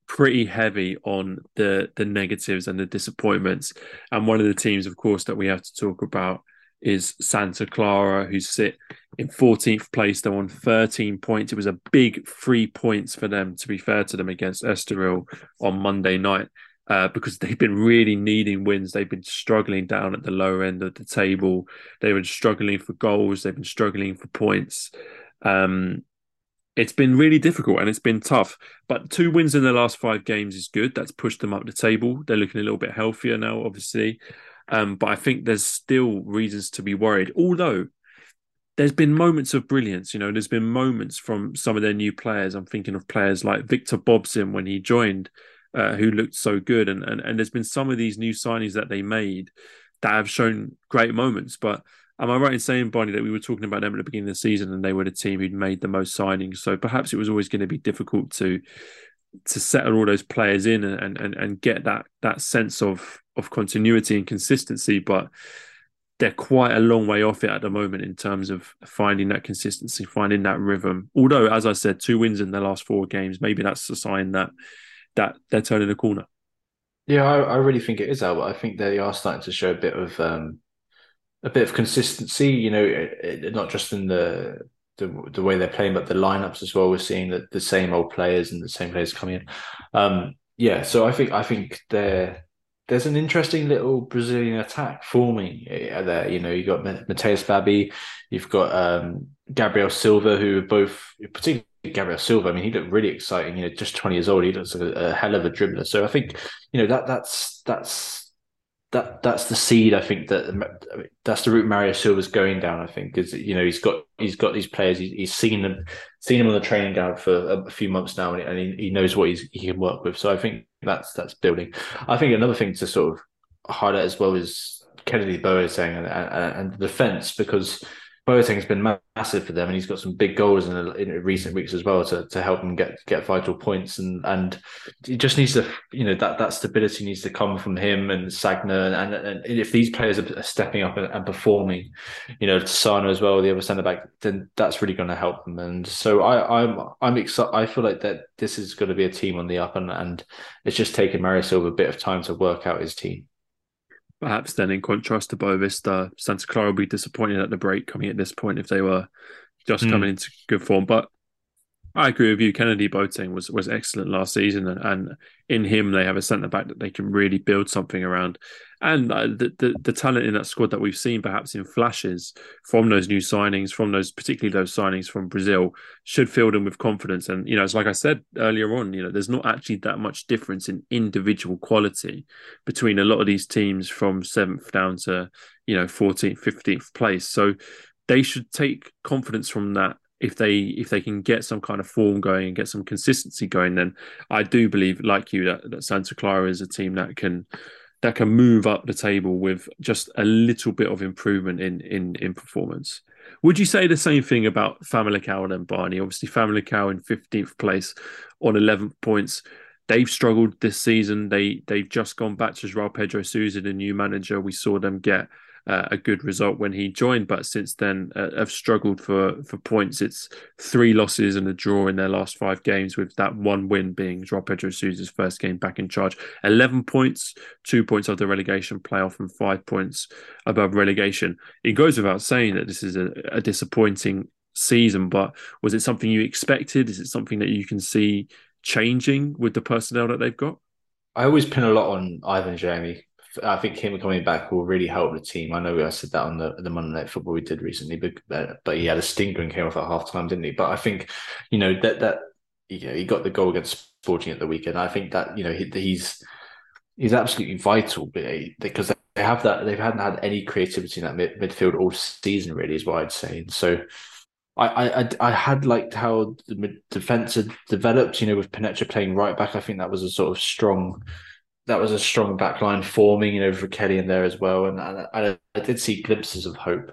pretty heavy on the the negatives and the disappointments. And one of the teams, of course, that we have to talk about is Santa Clara, who sit in 14th place. They're on 13 points. It was a big three points for them, to be fair to them, against Estoril on Monday night. Uh, because they've been really needing wins. They've been struggling down at the lower end of the table. They've been struggling for goals. They've been struggling for points. Um, it's been really difficult and it's been tough. But two wins in the last five games is good. That's pushed them up the table. They're looking a little bit healthier now, obviously. Um, but I think there's still reasons to be worried. Although there's been moments of brilliance, you know, there's been moments from some of their new players. I'm thinking of players like Victor Bobsin when he joined, uh, who looked so good. And, and and there's been some of these new signings that they made that have shown great moments. But am I right in saying, Barney, that we were talking about them at the beginning of the season and they were the team who'd made the most signings? So perhaps it was always going to be difficult to to settle all those players in and and and get that that sense of of continuity and consistency, but they're quite a long way off it at the moment in terms of finding that consistency, finding that rhythm. Although, as I said, two wins in the last four games, maybe that's a sign that that they're turning a corner. Yeah, I, I really think it is, Albert. I think they are starting to show a bit of um, a bit of consistency. You know, it, it, not just in the the, the way they're playing, but the lineups as well. We're seeing that the same old players and the same players coming in. Um, yeah, so I think I think they're there's an interesting little Brazilian attack forming uh, there. You know, you got Matheus Babi, you've got um, Gabriel Silva, who are both, particularly Gabriel Silva. I mean, he looked really exciting. You know, just 20 years old, he looks a, a hell of a dribbler. So I think, you know, that that's that's that that's the seed. I think that that's the route Mario Silva's going down. I think because you know he's got he's got these players. He's, he's seen them, seen them on the training ground for a, few months now, and, he, he, knows what he's, he can work with. So I think that's that's building. I think another thing to sort of highlight as well is Kennedy Boateng and, and, and the defense because Boateng's been massive for them, and he's got some big goals in, in recent weeks as well to, to help him get get vital points. And and he just needs to, you know, that that stability needs to come from him and Sagna. And, and, and if these players are stepping up and, and, performing, you know, Sana as well, the other centre back, then that's really going to help them. And so I, I'm I'm excited. I feel like that this is going to be a team on the up, and and it's just taken Mario Silva a bit of time to work out his team. Perhaps then, in contrast to Boavista, Santa Clara will be disappointed at the break coming at this point if they were just mm. coming into good form. But I agree with you. Kennedy Boateng was was excellent last season, and, and in him they have a centre back that they can really build something around. And uh, the, the, the talent in that squad that we've seen, perhaps in flashes from those new signings, from those particularly those signings from Brazil, should fill them with confidence. And you know, it's like I said earlier on, you know, there's not actually that much difference in individual quality between a lot of these teams from seventh down to you know 14th, 15th place. So they should take confidence from that if they if they can get some kind of form going and get some consistency going, then I do believe, like you, that, that Santa Clara is a team that can that can move up the table with just a little bit of improvement in in in performance. Would you say the same thing about Famalicão and Barney? Obviously, Famalicão in fifteenth place on eleven points. They've struggled this season. They they've just gone back to João Pedro Sousa, the new manager. We saw them get uh, a good result when he joined, but since then uh, have struggled for for points. It's three losses and a draw in their last five games, with that one win being João Pedro Sousa's first game back in charge. Eleven points, two points of the relegation playoff, and five points above relegation. It goes without saying that this is a, a disappointing season, but was it something you expected? Is it something that you can see changing with the personnel that they've got? I always pin a lot on Ivan Jaime I think him coming back will really help the team. I know I said that on the the Monday Night Football we did recently, but uh, but he had a stinker and came off at half time, didn't he? But I think you know that that you know, he got the goal against Sporting at the weekend. I think that you know he, he's he's absolutely vital uh, because they have that they haven't had any creativity in that mid, midfield all season really is what I'd say. And so I, I I had liked how the defense had developed. You know, with Penetra playing right back, I think that was a sort of strong that was a strong backline forming, you know, for Kelly in there as well. And, and I, I, did see glimpses of hope.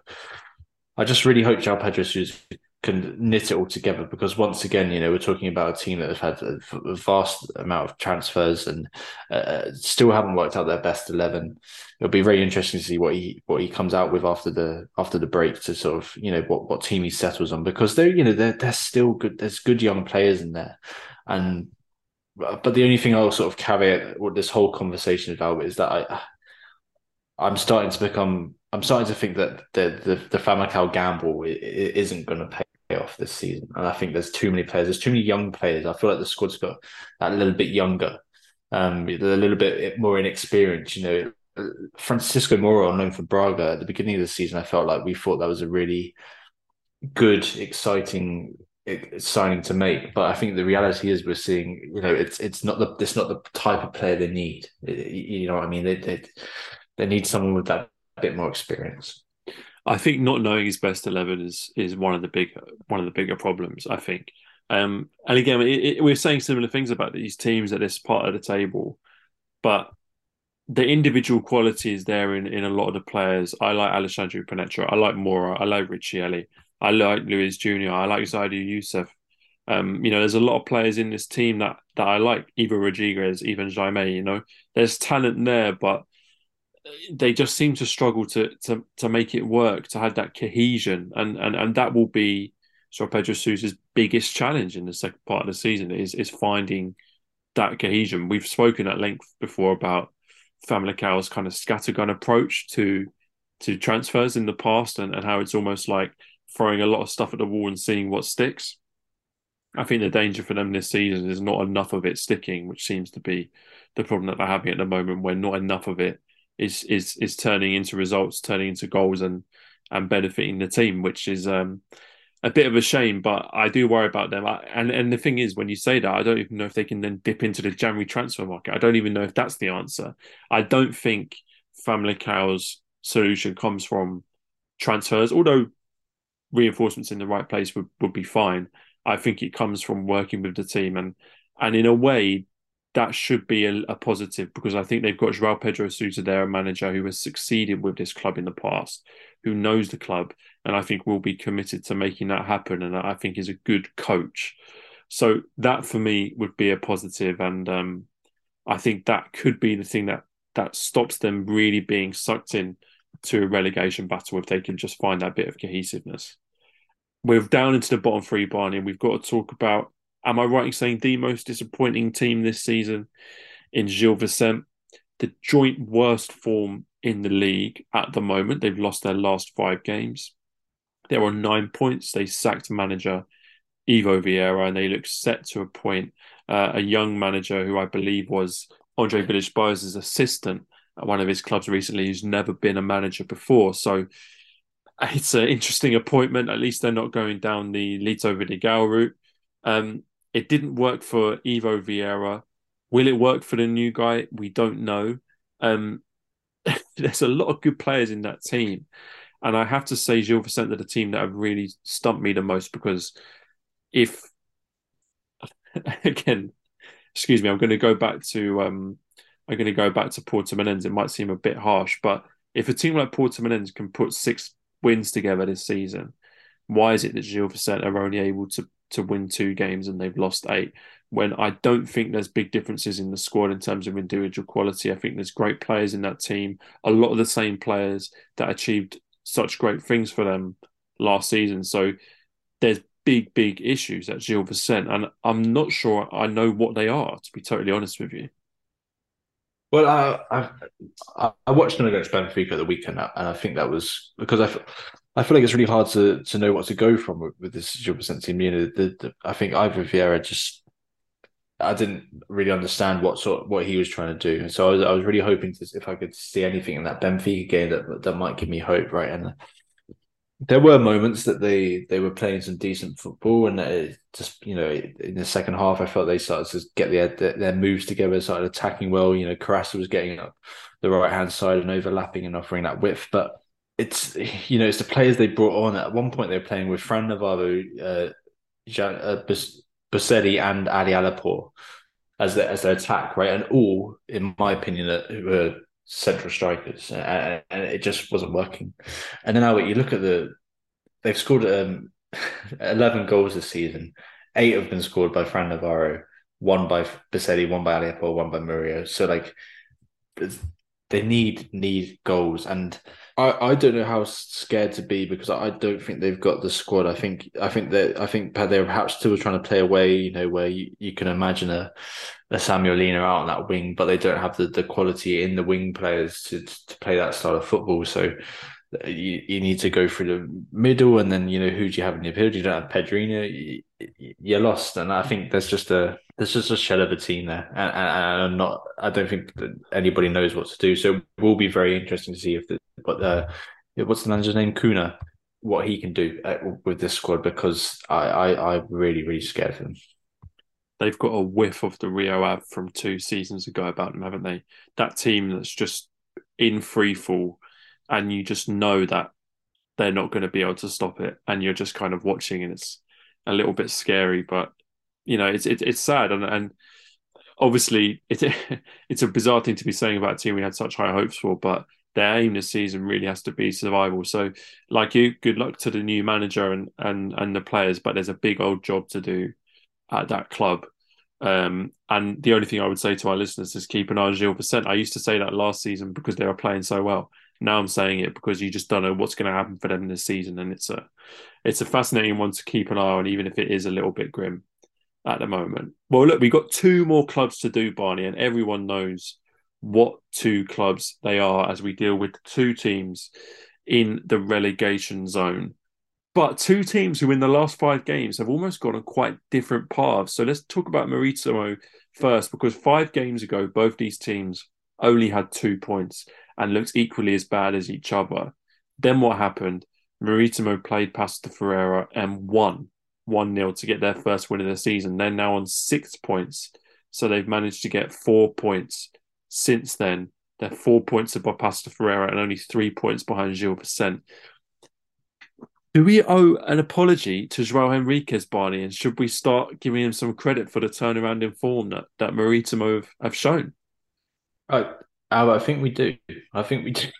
I just really hope João Pedro can knit it all together because once again, you know, we're talking about a team that have had a, vast amount of transfers and uh, still haven't worked out their best eleven. It'll be very interesting to see what he what he comes out with after the after the break to sort of you know what what team he settles on because they're you know they're they're still good. There's good young players in there, and but the only thing I'll sort of caveat what this whole conversation about is that I, I'm starting to become, I'm starting to think that the the, the Famalicão gamble isn't going to pay off this season, and I think there's too many players, there's too many young players. I feel like the squad's got that little bit younger, um, a little bit more inexperienced. You know, Francisco Moura, known for Braga, at the beginning of the season, I felt like we thought that was a really good, exciting signing to make. But I think the reality is we're seeing, you know, it's it's not the it's not the type of player they need. You know what I mean? They they, they need someone with that bit more experience. I think not knowing his best eleven is is one of the big one of the bigger problems. I think, um, and again, it, it, we're saying similar things about these teams at this part of the table, but the individual quality is there in, in a lot of the players. I like Alexandre Penetra. I like Moura. I like Riccieli. I like Luiz Junior. I like Zaydou Youssouf. Um, you know, there's a lot of players in this team that that I like. Ivo Rodrigues, even Jaime. You know, there's talent there, but they just seem to struggle to to to make it work, to have that cohesion, and and and that will be João Pedro Sousa's biggest challenge in the second part of the season is is finding that cohesion. We've spoken at length before about Famalicão's kind of scattergun approach to to transfers in the past, and, and how it's almost like throwing a lot of stuff at the wall and seeing what sticks. I think the danger for them this season is not enough of it sticking, which seems to be the problem that they're having at the moment, where not enough of it is is is turning into results, turning into goals, and and benefiting the team, which is um, a bit of a shame. But I do worry about them. I, and and the thing is, when you say that, I don't even know if they can then dip into the January transfer market. I don't even know if that's the answer. I don't think Famalicão's solution comes from transfers, although reinforcements in the right place would, would be fine. I think it comes from working with the team and and in a way that should be a, a positive because I think they've got João Pedro Sousa there, a manager who has succeeded with this club in the past, who knows the club, and I think will be committed to making that happen. And I think is a good coach. So that for me would be a positive, and um, I think that could be the thing that that stops them really being sucked in to a relegation battle if they can just find that bit of cohesiveness we're down into the bottom three, Barney, and we've got to talk about. Am I right in saying the most disappointing team this season in Gil Vicente? The joint worst form in the league at the moment. They've lost their last five games. They're on nine points. They sacked manager Ivo Vieira, and they look set to appoint uh, a young manager who I believe was Andre Villas-Boas's assistant at one of his clubs recently, who's never been a manager before. So it's an interesting appointment. At least they're not going down the Lito Vidigal route. Um, it didn't work for Ivo Vieira. Will it work for the new guy? We don't know. Um, there's a lot of good players in that team. And I have to say, Gil Vicente the team that have really stumped me the most because if, again, excuse me, I'm going to go back to um, I'm going to go back to Porto Portimonense, it might seem a bit harsh, but if a team like Porto Portimonense can put six wins together this season, why is it that Gil Vicente are only able to to win two games and they've lost eight? When I don't think there's big differences in the squad in terms of individual quality. I think there's great players in that team. A lot of the same players that achieved such great things for them last season. So there's big, big issues at Gil Vicente, and I'm not sure I know what they are. To be totally honest with you. Well, I I, I watched them against Benfica at the weekend, uh, and I think that was because I, I feel like it's really hard to to know what to go from with, with this Gil Vicente team. You know, the, the, I think Ivan Vieira just I didn't really understand what sort what he was trying to do, and so I was I was really hoping to if I could see anything in that Benfica game that that might give me hope, right? And there were moments that they they were playing some decent football, and it just you know in the second half, I felt they started to get their their moves together, started attacking well. You know, Carrasco was getting up the right hand side and overlapping and offering that width, but it's you know it's the players they brought on. At one point, they were playing with Fran Navarro, uh, Jean, uh, and Ali Alipour as their as their attack, right? And all, in my opinion, that were central strikers, and, it just wasn't working. And then now you look at the, they've scored um, eleven goals this season. Eight have been scored by Fran Navarro, one by Bousselli, one by Alipour, one by Murillo. So like, they need need goals, and I, I don't know how scared to be because I don't think they've got the squad. I think I think that I think they're perhaps still trying to play away, you know, where you, you can imagine a a Samuel Lino out on that wing, but they don't have the, the quality in the wing players to to play that style of football. So you, you need to go through the middle, and then you know who do you have in the middle? You don't have Pedrinho, you, you're lost. And I think there's just a there's just a shell of a team there, and, and, and not. I don't think anybody knows what to do. So it will be very interesting to see if the what the what's the manager's name, Kuna, what he can do uh, with this squad because I I I'm really really scared him they've got a whiff of the Rio Ave from two seasons ago about them, haven't they? That team that's just in free fall, and you just know that they're not going to be able to stop it, and you're just kind of watching, and it's a little bit scary, but you know, it's it, it's sad, and and obviously it's it's a bizarre thing to be saying about a team we had such high hopes for, but their aim this season really has to be survival. So, like you, good luck to the new manager and and and the players, but there's a big old job to do at that club. Um, and the only thing I would say to our listeners is keep an eye on Gil Vicente. I used to say that last season because they were playing so well. Now I'm saying it because you just don't know what's going to happen for them this season, and it's a it's a fascinating one to keep an eye on, even if it is a little bit grim at the moment. Well, look, we've got two more clubs to do, Barney, and everyone knows what two clubs they are as we deal with two teams in the relegation zone. But two teams who, in the last five games, have almost gone on quite different paths. So let's talk about Maritimo first, because five games ago, both these teams only had two points and looked equally as bad as each other. Then what happened? Maritimo played Paços de Ferreira and won 1 0 to get their first win of the season. They're now on six points. So they've managed to get four points since then. They're four points above de Ferreira and only three points behind Gil Vicente. Do we owe an apology to Joao Henriques, Barney? And should we start giving him some credit for the turnaround in form that, that Maritimo have, have shown? Uh, I, I think we do. I think we do.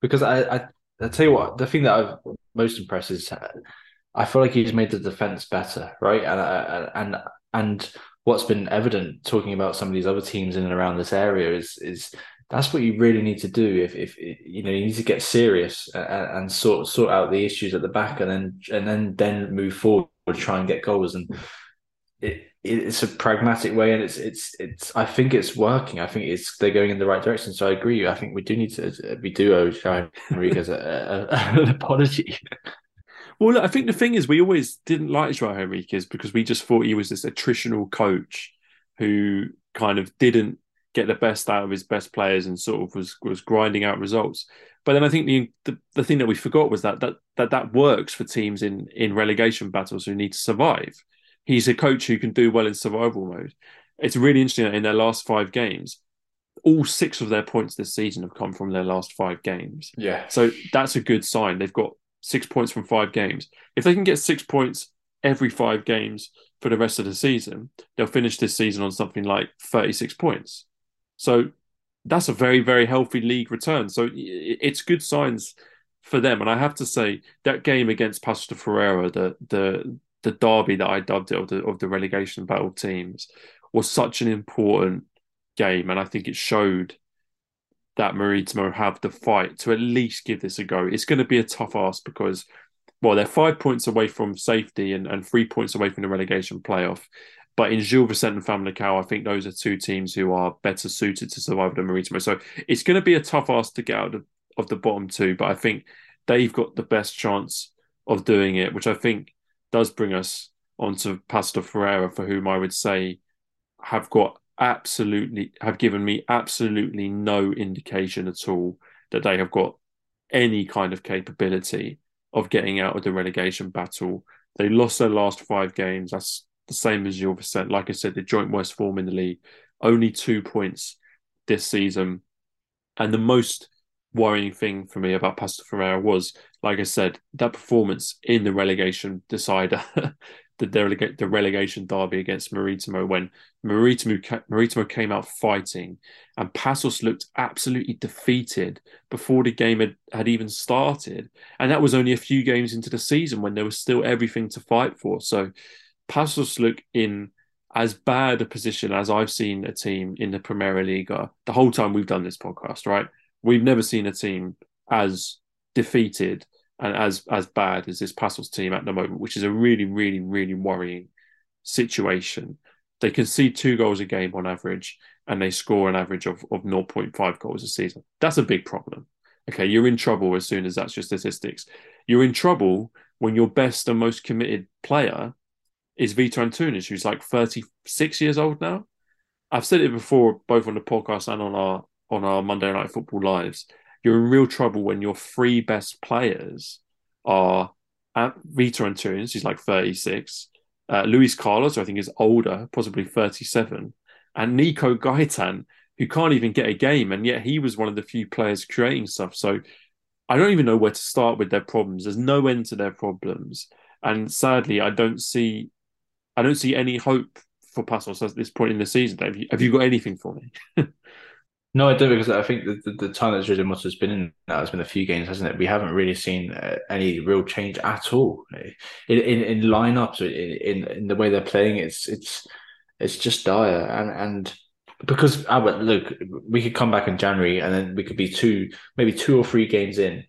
Because I, I, I tell you what, the thing that I've most impressed is uh, I feel like he's made the defense better, right? Uh, and and and what's been evident talking about some of these other teams in and around this area is is that's what you really need to do if, if you know you need to get serious and, and, sort sort out the issues at the back and then and then then move forward try and get goals. And it it's a pragmatic way and it's it's it's I think it's working. I think it's they're going in the right direction. So I agree I think we do need to we do owe Joao Henriques a, a, an apology. Well look, I think the thing is we always didn't like Joao Henriques because we just thought he was this attritional coach who kind of didn't get the best out of his best players and sort of was was grinding out results. But then I think the, the, the thing that we forgot was that that that that works for teams in in relegation battles who need to survive. He's a coach who can do well in survival mode. It's really interesting that in their last five games, all six of their points this season have come from their last five games. Yeah. So that's a good sign. They've got six points from five games. If they can get six points every five games for the rest of the season, they'll finish this season on something like 36 points. So that's a very very healthy league return. So it's good signs for them. And I have to say that game against Paços Ferreira, the the the derby that I dubbed it of the of the relegation battle teams, was such an important game, and I think it showed that Maritimo have the fight to at least give this a go. It's going to be a tough ask because, well, they're five points away from safety and, and three points away from the relegation playoff. But in Gil Vicente and Famalicão, I think those are two teams who are better suited to survive than Maritimo. So it's going to be a tough ask to get out of, of the bottom two. But I think they've got the best chance of doing it, which I think does bring us onto de Ferreira, for whom I would say have got absolutely have given me absolutely no indication at all that they have got any kind of capability of getting out of the relegation battle. They lost their last five games. That's the same as your said. Like I said, the joint worst form in the league, only two points this season. And the most worrying thing for me about de Ferreira was, like I said, that performance in the relegation decider the, delega- the relegation derby against Maritimo when Maritimo, Maritimo came out fighting and Paços looked absolutely defeated before the game had, had even started. And that was only a few games into the season when there was still everything to fight for. So Paços look in as bad a position as I've seen a team in the Primeira Liga the whole time we've done this podcast, right? We've never seen a team as defeated and as as bad as this Paços team at the moment, which is a really, really, really worrying situation. They concede two goals a game on average, and they score an average of, of 0.5 goals a season. That's a big problem. Okay, you're in trouble as soon as that's your statistics. You're in trouble when your best and most committed player is Vitor Antunes, who's like 36 years old now. I've said it before, both on the podcast and on our on our Monday Night Football lives you're in real trouble when your three best players are at Vitor Antunes, he's like 36, uh, Luis Carlos, who I think is older, possibly 37, and Nico Gaitan, who can't even get a game, and yet he was one of the few players creating stuff. So I don't even know where to start with their problems. There's no end to their problems, and sadly, I don't see, I don't see any hope for Paços at this point in the season. Have you, have you got anything for me? No, I don't because I think the, the, the time that Mota has been in now has been a few games, hasn't it? We haven't really seen uh, any real change at all in in, in lineups in, in in the way they're playing. It's it's it's just dire, and and because Albert, look, we could come back in January and then we could be two, maybe two or three games in,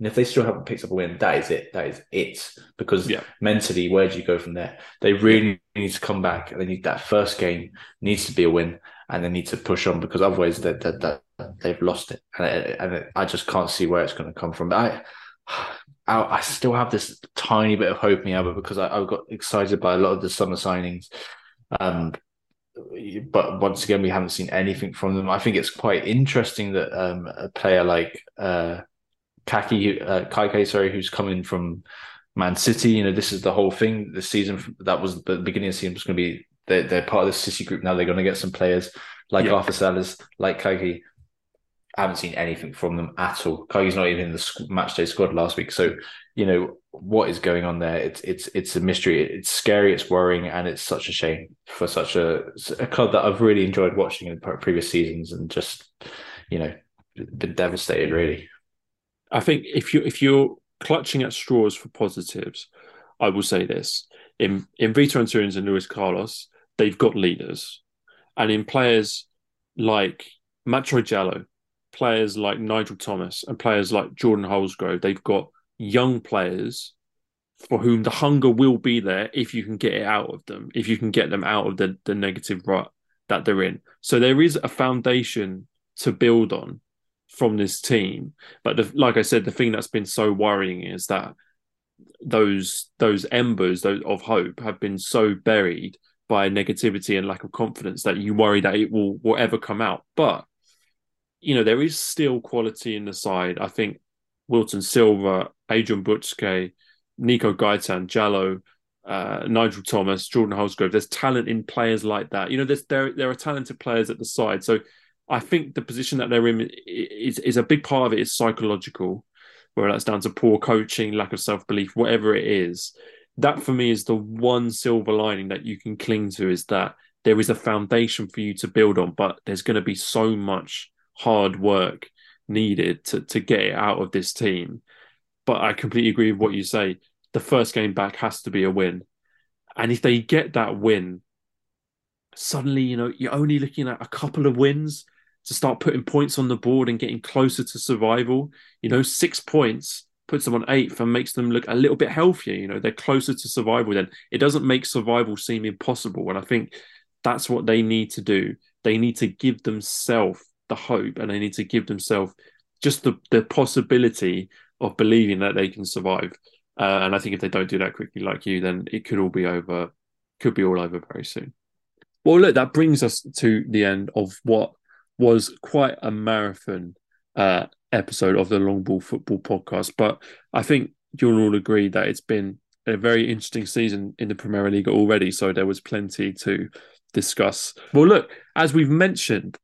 and if they still haven't picked up a win, that is it. That is it. Because yeah. mentally, where do you go from there? They really need to come back, and they need that first game needs to be a win and they need to push on because otherwise they, they, they've lost it. And, it, and it, I just can't see where it's going to come from. I, I, I still have this tiny bit of hope in me, Albert, because I, I got excited by a lot of the summer signings. Um, but once again, we haven't seen anything from them. I think it's quite interesting that um, a player like uh, Kayky, uh, sorry, who's coming from Man City, you know, this is the whole thing. The season that was the beginning of the season was going to be they're, they're part of the City group now. They're going to get some players like yeah. Arthur Salas, like Kayky. I haven't seen anything from them at all. Kayky's not even in the match day squad last week. So, you know, what is going on there? It's it's it's a mystery. It's scary. It's worrying, and it's such a shame for such a a club that I've really enjoyed watching in previous seasons, and just you know been devastated. Really, I think if you if you're clutching at straws for positives, I will say this: in in Vitor Antunes and Luis Carlos, they've got leaders. And in players like Matchoi Djaló, players like Nigel Thomas, and players like Jordan Holsgrove, they've got young players for whom the hunger will be there if you can get it out of them, if you can get them out of the, the negative rut that they're in. So there is a foundation to build on from this team. But the, like I said, the thing that's been so worrying is that those those embers of hope have been so buried by negativity and lack of confidence that you worry that it will, ever come out. But, you know, there is still quality in the side. I think Wilton Silva, Adrian Butzke, Nico Gaitan, Djaló, uh, Nigel Thomas, Jordan Holsgrove. There's talent in players like that. You know, there's there there are talented players at the side. So I think the position that they're in is is a big part of it is psychological, whether that's down to poor coaching, lack of self belief, whatever it is that for me is the one silver lining that you can cling to is that there is a foundation for you to build on, but there's going to be so much hard work needed to to get it out of this team. But I completely agree with what you say. The first game back has to be a win. And if they get that win, suddenly, you know, you're only looking at a couple of wins to start putting points on the board and getting closer to survival. You know, six points puts them on eighth and makes them look a little bit healthier. You know, they're closer to survival then. It doesn't make survival seem impossible. And I think that's what they need to do. They need to give themselves the hope and they need to give themselves just the, the possibility of believing that they can survive. Uh, and I think if they don't do that quickly, like you, then it could all be over, could be all over very soon. Well, look, that brings us to the end of what was quite a marathon uh, episode of the Long Ball Football Podcast. But I think you'll all agree that it's been a very interesting season in the Premier League already. So there was plenty to discuss. Well, look, as we've mentioned,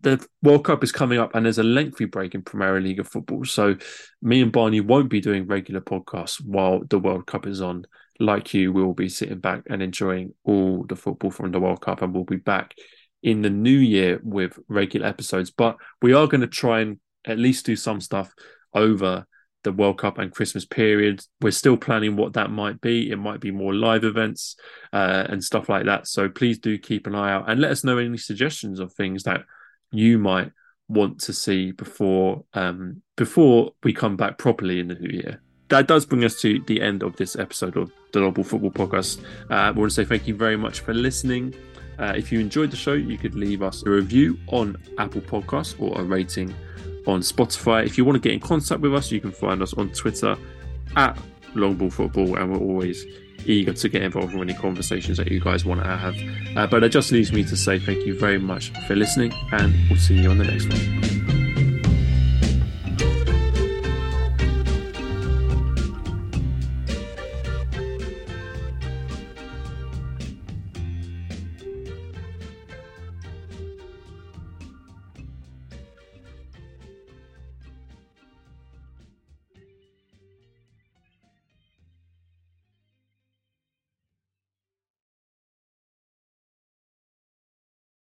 the World Cup is coming up and there's a lengthy break in Premier League of football. So me and Barney won't be doing regular podcasts while the World Cup is on. Like you, we'll be sitting back and enjoying all the football from the World Cup and we'll be back in the new year with regular episodes. But we are going to try and at least do some stuff over the World Cup and Christmas period. We're still planning what that might be. It might be more live events uh, and stuff like that. So please do keep an eye out and let us know any suggestions of things that you might want to see before um, before we come back properly in the new year. That does bring us to the end of this episode of the Long Ball Football Podcast. Uh, want to say thank you very much for listening. Uh, if you enjoyed the show, you could leave us a review on Apple Podcasts or a rating on Spotify. If you want to get in contact with us, you can find us on Twitter at Longball Football, and we're always eager to get involved in any conversations that you guys want to have. Uh, but it just leaves me to say thank you very much for listening, and we'll see you on the next one.